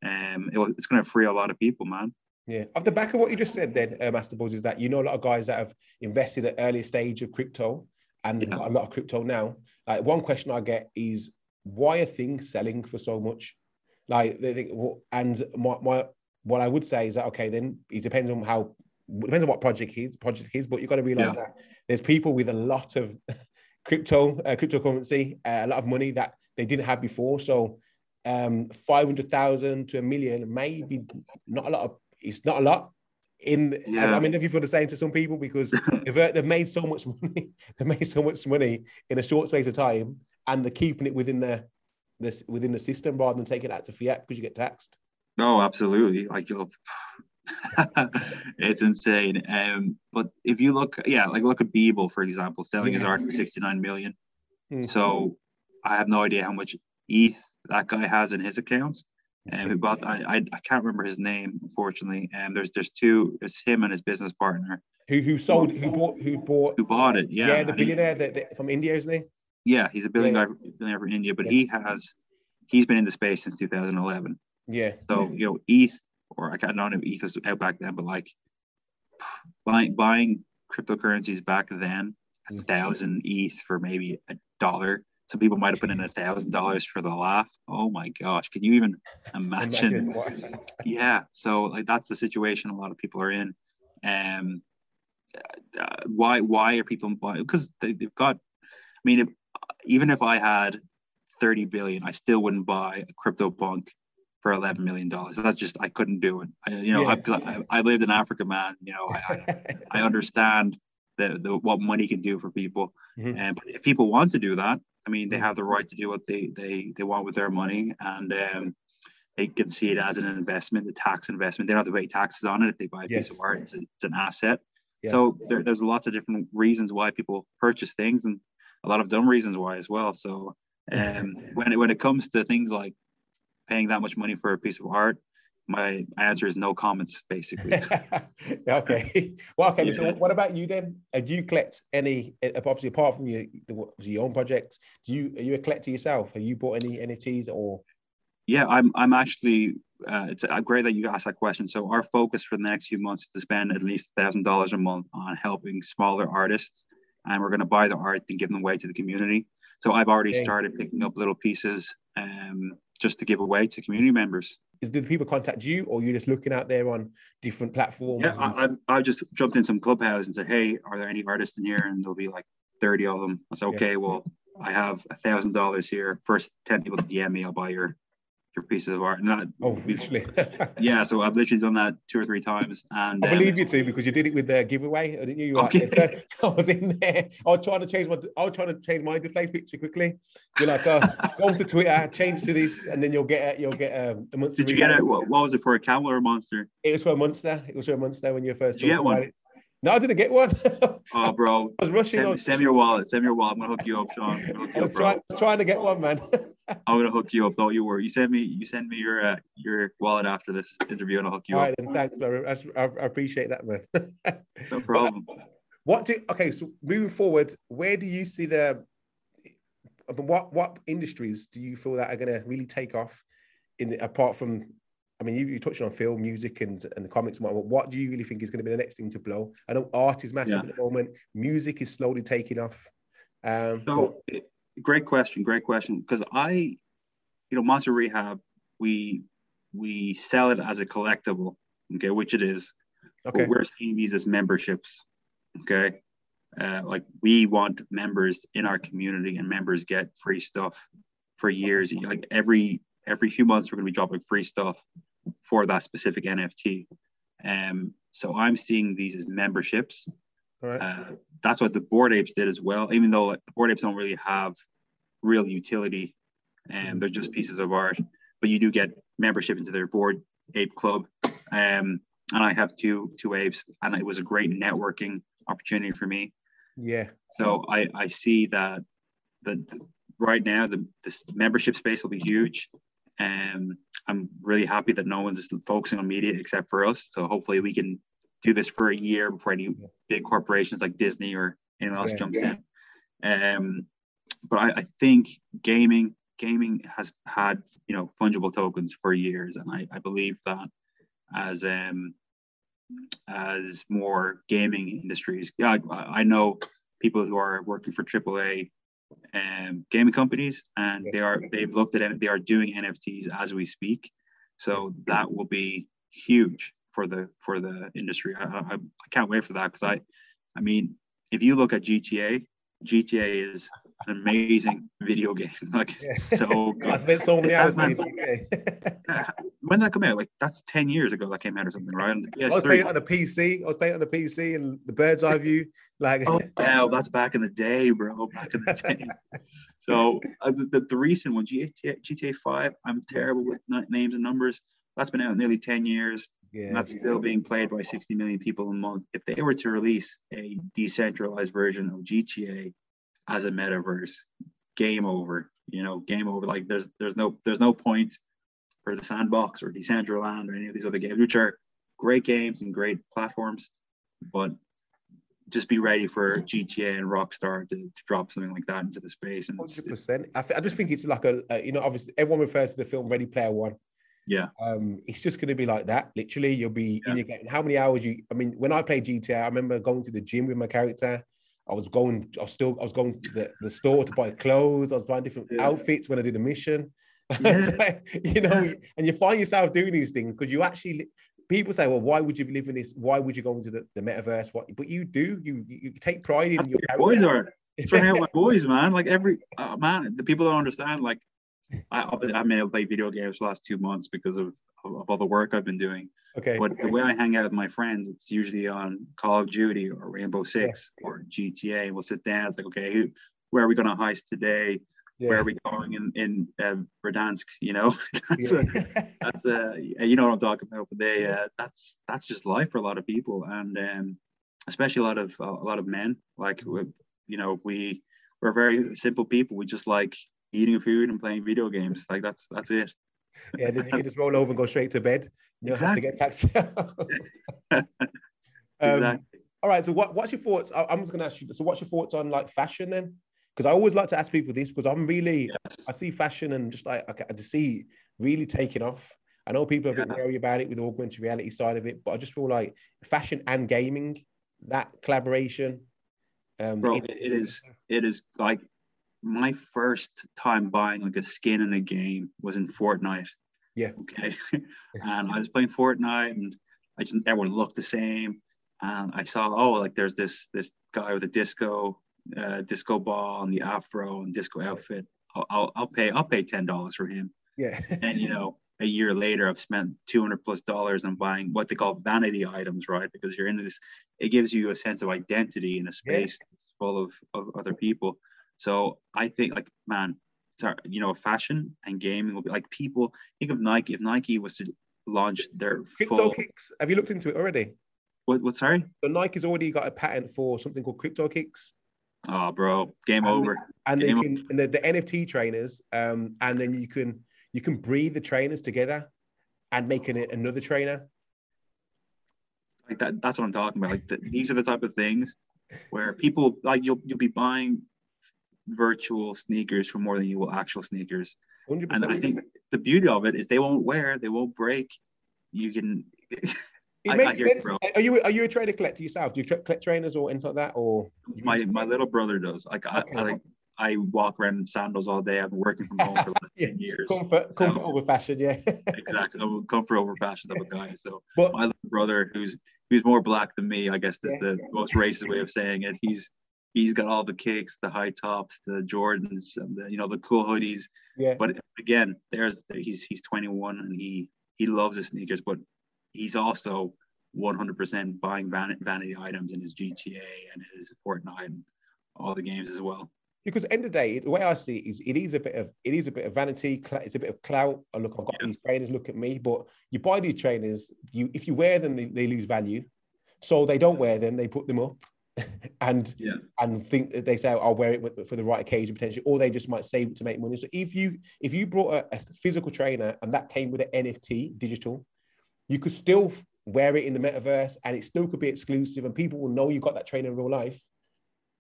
um, it, it's going to free a lot of people, man. Yeah. Off the back of what you just said, then, uh, Master Buzz, is that you know a lot of guys that have invested at early stage of crypto and yeah. got a lot of crypto now. Like one question I get is why are things selling for so much? Like they think, and my, my what I would say is that okay, then it depends on how depends on what project is project is, but you've got to realize yeah. that there's people with a lot of (laughs) crypto uh, cryptocurrency, uh, a lot of money that they didn't have before. So um, 500,000 to a million, maybe not a lot of, it's not a lot. In, yeah. I mean, if you feel the same to some people because (laughs) they've, they've made so much money, (laughs) they've made so much money in a short space of time, and they're keeping it within the this within the system rather than taking it out to fiat because you get taxed. No, absolutely. Like (laughs) it's insane. Um, but if you look, yeah, like look at Beeple for example, selling yeah. his art for sixty nine million. Mm-hmm. So I have no idea how much ETH that guy has in his accounts. And um, bought, I, I, I can't remember his name, unfortunately. And um, there's there's two. It's him and his business partner. Who who sold? Who bought? Who bought? Who bought it? Yeah, yeah, the billionaire he, that, from India, isn't he? Yeah, he's a billionaire, yeah. billionaire from India, but yeah. he has he's been in the space since 2011. Yeah. So you know, ETH or I can't know if ETH was out back then, but like buying buying cryptocurrencies back then, a mm. thousand ETH for maybe a dollar some people might have put in a thousand dollars for the laugh. Oh my gosh, can you even imagine? yeah, so like that's the situation a lot of people are in. Um, uh, why why are people buying? Because they, have got. I mean, if, even if I had thirty billion, I still wouldn't buy a crypto punk for eleven million dollars. That's just I couldn't do it. I, you know, yeah. I, I, lived in Africa, man. You know, I, (laughs) I understand the, the what money can do for people. Mm-hmm. And but if people want to do that, I mean, they mm. have the right to do what they they they want with their money, and um, they can see it as an investment, a tax investment. They don't have to pay taxes on it if they buy a yes. piece of art. It's, a, it's an asset. Yeah. So there, there's lots of different reasons why people purchase things, and a lot of dumb reasons why as well. So (laughs) um, when it, when it comes to things like paying that much money for a piece of art, my answer is no comments, basically. (laughs) okay. (laughs) Well, okay. Yeah. So, what about you then? Have you collect any? Obviously, apart from your your own projects, do you are you a collector yourself? Have you bought any NFTs or? Yeah, I'm. I'm actually. Uh, it's uh, great that you asked that question. So, our focus for the next few months is to spend at least thousand dollars a month on helping smaller artists, and we're going to buy the art and give them away to the community. So, I've already okay. started picking up little pieces, um, just to give away to community members is do the people contact you or you're just looking out there on different platforms? Yeah, I, I, I just jumped in some clubhouse and said, hey, are there any artists in here? And there'll be like 30 of them. I said, okay, yeah. well, I have a thousand dollars here. First 10 people to DM me, I'll buy your your pieces of art. Not (laughs) oh, literally. (laughs) yeah, so I've literally done that two or three times, and I believe um, you too because you did it with the giveaway, I didn't you? you okay. (laughs) I was in there. I was trying to change my. I was trying to change my display picture quickly. You're like, oh, go to Twitter, change to this, and then you'll get a you'll get um, a monster. Did you get it? What, what, was it for a camel or a monster? It was for a monster. It was for a monster when you first. Did you get one? No, I didn't get one. (laughs) oh, bro. (laughs) I was rushing. Send, on. send me your wallet. Send me your wallet. I'm gonna hook you up, Sean. You I was try, trying to get one, man. (laughs) I'm gonna hook you up. Don't you worry. You send me. You send me your uh, your wallet after this interview, and I'll hook you All up. All right, then. Thanks, I, I appreciate that, man. no problem. What do? Okay, so moving forward, where do you see the? What what industries do you feel that are gonna really take off? In the, apart from I mean, you, you touched on film, music, and, and the comics. What do you really think is going to be the next thing to blow? I know art is massive yeah. at the moment. Music is slowly taking off. Um, so, but... great question, great question. Because I, you know, Monster Rehab, we we sell it as a collectible, okay, which it is. Okay. But we're seeing these as memberships, okay. Uh, like we want members in our community, and members get free stuff for years. Like every every few months, we're going to be dropping free stuff for that specific NFT. Um, so I'm seeing these as memberships. Right. Uh, that's what the Bored Apes did as well, even though like, Bored Apes don't really have real utility and they're just pieces of art, but you do get membership into their Bored Ape Club. Um, and I have two two apes, and it was a great networking opportunity for me. Yeah. So I I see that that right now the this membership space will be huge. Um, I'm really happy that no one's focusing on media except for us. So hopefully we can do this for a year before any big corporations like Disney or anyone else yeah, jumps yeah. in. Um, but I, I, think gaming gaming has had you know fungible tokens for years, and I, I believe that as um as more gaming industries, yeah, I, I know people who are working for AAA um, gaming companies, and they are they've looked at it. They are doing NFTs as we speak, so that will be huge for the for the industry. I, I, I can't wait for that because I, I mean, if you look at GTA, GTA is an amazing video game. (laughs) Like yeah. so (laughs) good. I spent so many hours playing (laughs) when did that come out? Like that's 10 years ago that came out or something, right? I was playing on the PC. I was playing on the PC and the bird's eye view. Like oh hell, that's back in the day, bro. Back in the day. so uh, the, the recent one, GTA, GTA 5, I'm terrible with names and numbers. That's been out nearly 10 years. Yeah, and that's still being played by 60 million people a month. If they were to release a decentralized version of GTA as a metaverse, game over. You know, game over. Like there's there's no there's no point for the sandbox or Decentraland or any of these other games, which are great games and great platforms, but just be ready for GTA and Rockstar to, to drop something like that into the space. And 100%. I, th- I just think it's like a, a, you know, obviously everyone refers to the film Ready Player One. Yeah. Um, it's just going to be like that. Literally, you'll be yeah. in your game. How many hours you? I mean, when I played GTA, I remember going to the gym with my character. I was going. I was still. I was going to the, the store to buy clothes. I was buying different yeah. outfits when I did a mission. (laughs) Yeah. you know, and you find yourself doing these things because you actually. People say, "Well, why would you live in this? Why would you go into the, the metaverse?" What? But you do. You you take pride in That's your. Boys are. It's for my (laughs) boys, man. Like every uh, man, the people don't understand. Like I, I've been able to play video games the last two months because of, of, all the work I've been doing. Okay. But the way I hang out with my friends, it's usually on Call of Duty or Rainbow Six yeah. or GTA. We'll sit down. It's like, okay, who, where are we going to heist today? Yeah. Where are we going in in uh, Verdansk? You know, (laughs) that's yeah. a, (laughs) that's a you know what I'm talking about. But they uh, that's that's just life for a lot of people, and um, especially a lot of a lot of men. Like you know, we we're very simple people. We just like eating food and playing video games. Like that's that's it. Yeah, then you can just roll over and go straight to bed. You exactly. have to get taxi. (laughs) um, exactly. All right. So, what, what's your thoughts? I, am just going to ask you. So, what's your thoughts on like fashion then? Because I always like to ask people this because I'm really, yes. I see fashion and just like I, I just see really taking off. I know people are a bit wary about it with the augmented reality side of it, but I just feel like fashion and gaming, that collaboration. Um, Bro, it, it is. It is like my first time buying like a skin in a game was in Fortnite. Yeah. Okay. (laughs) and I was playing Fortnite and I just everyone looked the same. And I saw, oh, like there's this this guy with a disco uh, disco ball and the afro and disco outfit. I'll, I'll, I'll pay I'll pay ten dollars for him. Yeah. and you know, (laughs) a year later, I've spent 200 plus dollars on buying what they call vanity items, right? Because you're into this, it gives you a sense of identity in a space yeah. full of, of other people. So I think, like, man, you know, fashion and gaming will be like people think of Nike. If Nike was to launch their crypto full, kicks, have you looked into it already? What? What? Sorry. So Nike's already got a patent for something called crypto kicks. Oh, bro, game and, over. And game they can, and the, the NFT trainers, um, and then you can you can breed the trainers together and make an, another trainer. Like that. That's what I'm talking about. Like the, these are the type of things where people like you'll you'll be buying virtual sneakers for more than you will actual sneakers. 100%. And I think the beauty of it is they won't wear, they won't break. You can. It I, makes I sense. Are you are you a trainer collector yourself? Do you collect trainers or anything like that? Or my my little brother does. Like okay. I, I like I walk around in sandals all day. I've been working from home for the last (laughs) yeah. 10 years. Comfort, comfort so, over fashion, yeah. (laughs) exactly. I'm comfort over fashion of guy. So but, my little brother, who's who's more black than me, I guess is yeah. the most racist way of saying it. He's he's got all the kicks, the high tops, the Jordans, um, the, you know, the cool hoodies. Yeah. But again, there's he's he's 21 and he he loves his sneakers, but he's also 100% buying van, vanity items in his GTA and his Fortnite and all the games as well. Because end of the day, the way I see it is, it is a bit of it is a bit of vanity. It's a bit of clout. Oh, look, I've got yeah. these trainers. Look at me. But you buy these trainers. You if you wear them, they, they lose value. So they don't wear them. They put them up. (laughs) and yeah. and think that they say I'll wear it for the right occasion potentially, or they just might save it to make money. So if you if you brought a, a physical trainer and that came with an NFT digital, you could still wear it in the metaverse and it still could be exclusive and people will know you got that trainer in real life.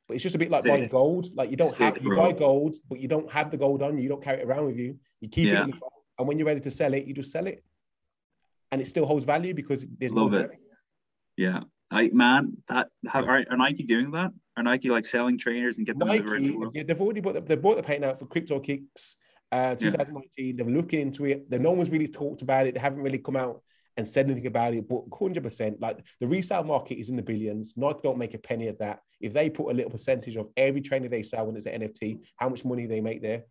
But it's just a bit like buying gold. Like you don't have you buy gold, but you don't have the gold on you. You don't carry it around with you. You keep yeah. it, the, and when you're ready to sell it, you just sell it, and it still holds value because there's love no it. Yeah, like man, that have, are, are Nike doing that? Are Nike like selling trainers and get them Nike, the Yeah, they've already bought the, they bought the paint out for Crypto Kicks. Uh, 2019, yeah. they're looking into it. no one's really talked about it. They haven't really come out and said anything about it. But 100%, like the resale market is in the billions. Nike don't make a penny of that. If they put a little percentage of every trainer they sell when it's an NFT, how much money they make there,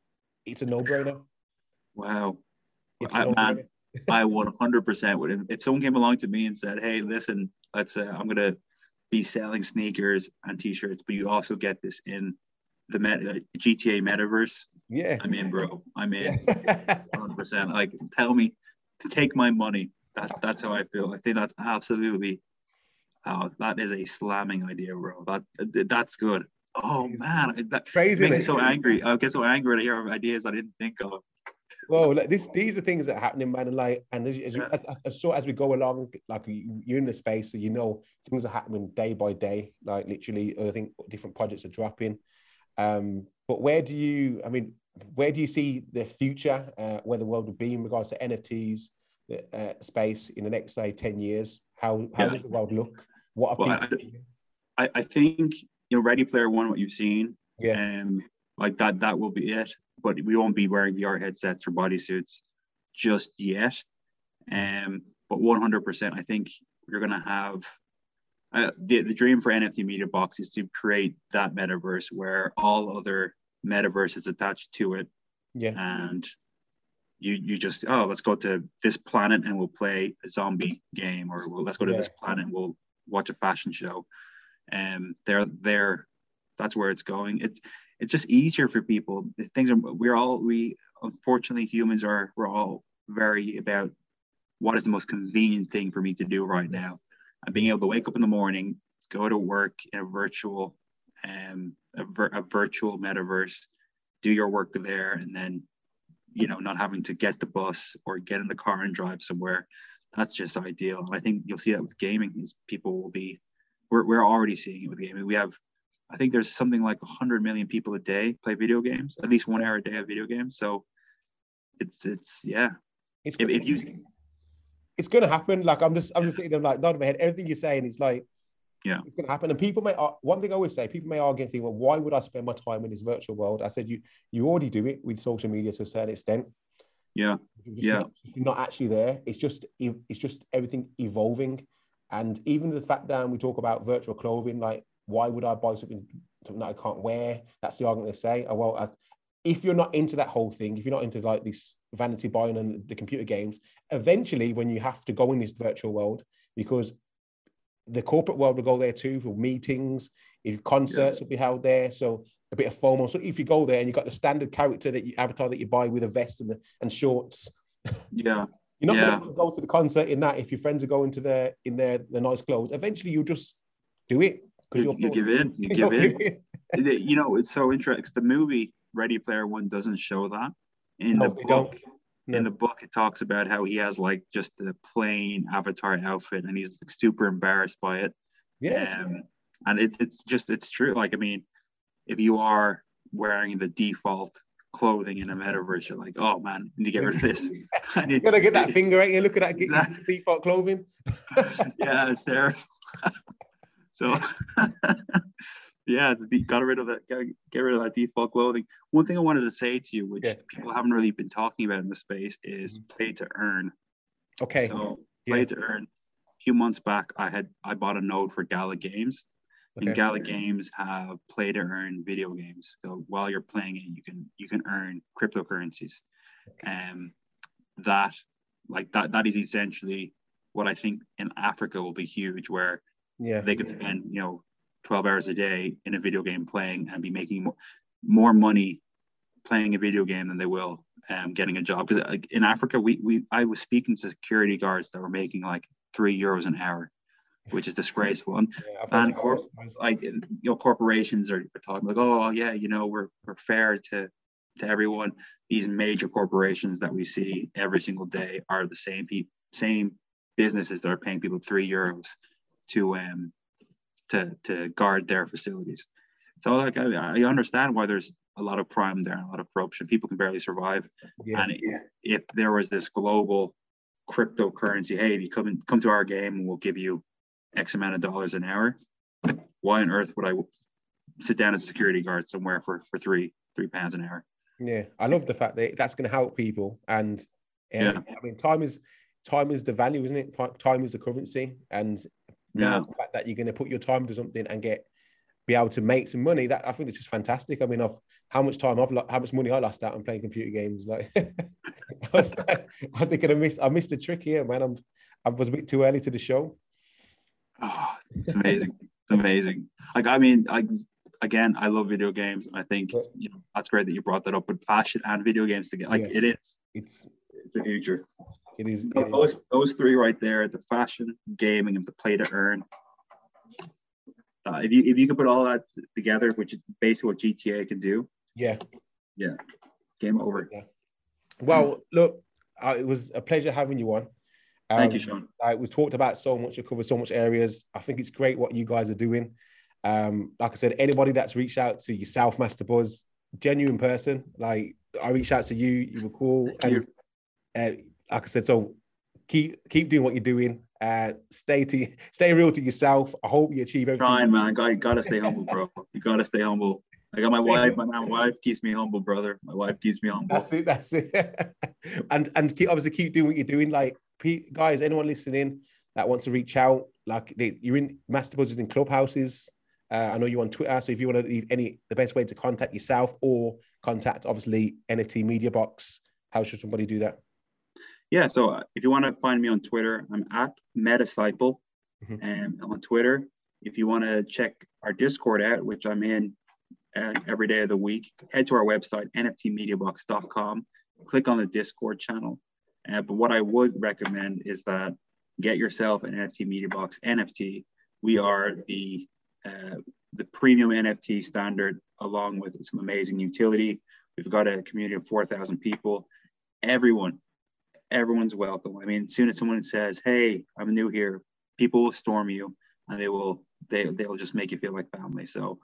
it's a no-brainer. Wow. I, man, I 100% would. If someone came along to me and said, "Hey, listen, let's uh, I'm gonna be selling sneakers and t-shirts, but you also get this in the meta, uh, GTA metaverse. Yeah, I'm in, bro. I'm in (laughs) 100. percent Like, tell me to take my money. That's that's how I feel. I think that's absolutely. Oh, that is a slamming idea, bro. That that's good. Oh man, that Crazy, makes me so angry. I get so angry to hear ideas I didn't think of well, like this, these are things that are happening, man. And like, and as, as, as, as, so as we go along, like you're in the space, so you know things are happening day by day. Like literally, I think different projects are dropping. Um, but where do you? I mean, where do you see the future? Uh, where the world will be in regards to NFTs, the uh, space in the next say ten years? How how yeah. does the world look? What well, I, I, I think you know, Ready Player One, what you've seen, yeah, um, like that, that will be it but we won't be wearing VR headsets or bodysuits just yet. Um, but 100%, I think we're going to have uh, the, the dream for NFT Media Box is to create that metaverse where all other metaverses attached to it. Yeah. And you you just oh let's go to this planet and we'll play a zombie game or let's go to yeah. this planet and we'll watch a fashion show. And um, they're there. That's where it's going. It's it's just easier for people. Things are we're all we unfortunately humans are we're all very about what is the most convenient thing for me to do right now. And being able to wake up in the morning, go to work in a virtual um a, vir- a virtual metaverse, do your work there, and then you know not having to get the bus or get in the car and drive somewhere. That's just ideal. And I think you'll see that with gaming. Is people will be we're, we're already seeing it with gaming. We have I think there's something like 100 million people a day play video games, at least one hour a day of video games. So it's it's yeah. It's if, if you it's gonna happen. Like I'm just I'm just sitting there like nodding my head. Everything you're saying is like yeah, it's gonna happen. And people may uh, one thing I always say, people may argue and think, well, why would I spend my time in this virtual world? I said you you already do it with social media to a certain extent. Yeah, yeah. Not, you're not actually there. It's just it's just everything evolving, and even the fact that we talk about virtual clothing, like why would I buy something, something that I can't wear? That's the argument they say. Oh, well, I, if you're not into that whole thing, if you're not into like this vanity buying and the computer games, eventually when you have to go in this virtual world, because the corporate world will go there too for meetings, if concerts yeah. will be held there. So a bit of FOMO. So if you go there and you've got the standard character that you avatar that you buy with a vest and, the, and shorts. Yeah. (laughs) You're not yeah. going to go to the concert in that if your friends are going to their in their the nice clothes. Eventually, you'll just do it because you, you give in. You (laughs) give in. you know, it's so interesting. The movie Ready Player One doesn't show that. In no, the book, no. in the book, it talks about how he has like just the plain avatar outfit, and he's like, super embarrassed by it. Yeah. Um, and it, it's just it's true. Like I mean, if you are wearing the default clothing in a metaverse, you're like, oh man, need to get rid of this. (laughs) (laughs) you gotta get that finger out You look at that, get that, default clothing. yeah, it's there. So (laughs) yeah, got rid of that. Got get rid of that default clothing. One thing I wanted to say to you, which yeah. people haven't really been talking about in the space, is mm-hmm. play to earn. Okay. So play yeah. to earn. A few months back, I had I bought a node for Gala Games, Okay. And Gala Games have play to earn video games. So while you're playing it, you can you can earn cryptocurrencies. And um, that like that that is essentially what I think in Africa will be huge, where yeah they could spend you know 12 hours a day in a video game playing and be making more, more money playing a video game than they will um, getting a job. Because like, in Africa, we we I was speaking to security guards that were making like three euros an hour which is disgraceful. And, yeah, and cor- like you know, corporations are, are talking like, oh yeah, you know, we're we're fair to to everyone. These major corporations that we see every single day are the same people, same businesses that are paying people three euros to um to to guard their facilities. So like I, I understand why there's a lot of crime there, and a lot of corruption. People can barely survive. Yeah. And if, if there was this global cryptocurrency, hey, if you come in, come to our game and we'll give you X amount of dollars an hour, why on earth would I sit down as a security guard somewhere for for three three pounds an hour? Yeah, I love the fact that that's going to help people, and um, yeah, I mean, time is time is the value, isn't it? Time is the currency, and yeah. the fact that you're going to put your time to something and get be able to make some money, that I think it's just fantastic. I mean, I've how much time I've lost how much money I lost out on playing computer games. Like, (laughs) I, was, I think I missed I missed the trick here, man. I'm I was a bit too early to the show. Oh, it's amazing. it's amazing. Like I mean, I again, I love video games. I think you know that's great that you brought that up. But fashion and video games together, like yeah. it is. It's it's the future. It is. It those is. those three right there: the fashion, gaming, and the play to earn. Uh, if you if you could put all that together, which is basically what GTA can do. Yeah. Yeah. Game over. Yeah. Well, look, uh, it was a pleasure having you on. Um, Thank you, Sean. Like we talked about so much, we covered so much areas. I think it's great what you guys are doing. Um, like I said, anybody that's reached out to yourself, Master Buzz, genuine person. Like I reached out to you, you were cool, Thank and uh, like I said, so keep keep doing what you're doing. Uh, stay to stay real to yourself. I hope you achieve everything. Trying, man. Got gotta stay humble, bro. You gotta stay humble. I got my wife. My, my wife keeps me humble, brother. My wife keeps me humble. That's it. That's it. (laughs) and and keep, obviously keep doing what you're doing. Like guys, anyone listening that wants to reach out, like they, you're in Master Buzzers in clubhouses. Uh, I know you're on Twitter, so if you want to leave any, the best way to contact yourself or contact obviously NFT Media Box, how should somebody do that? Yeah, so uh, if you want to find me on Twitter, I'm at Metacycle, mm-hmm. and on Twitter. If you want to check our Discord out, which I'm in uh, every day of the week, head to our website nftmediabox.com. Click on the Discord channel. Uh, but what I would recommend is that get yourself an NFT Media Box NFT. We are the uh, the premium NFT standard, along with some amazing utility. We've got a community of 4,000 people. Everyone, everyone's welcome. I mean, as soon as someone says, "Hey, I'm new here," people will storm you, and they will they they'll just make you feel like family. So,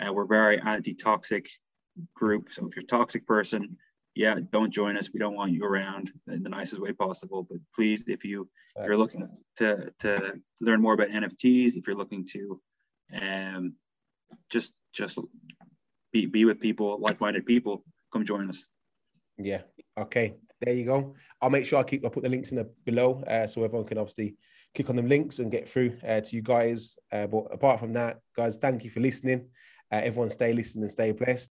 uh, we're very anti-toxic group. So if you're a toxic person, yeah, don't join us. We don't want you around in the nicest way possible. But please, if you if you're looking to to learn more about NFTs, if you're looking to um just just be be with people, like-minded people, come join us. Yeah. Okay. There you go. I'll make sure I keep I'll put the links in the below uh, so everyone can obviously click on them links and get through uh, to you guys. Uh, but apart from that, guys, thank you for listening. Uh, everyone stay listening and stay blessed.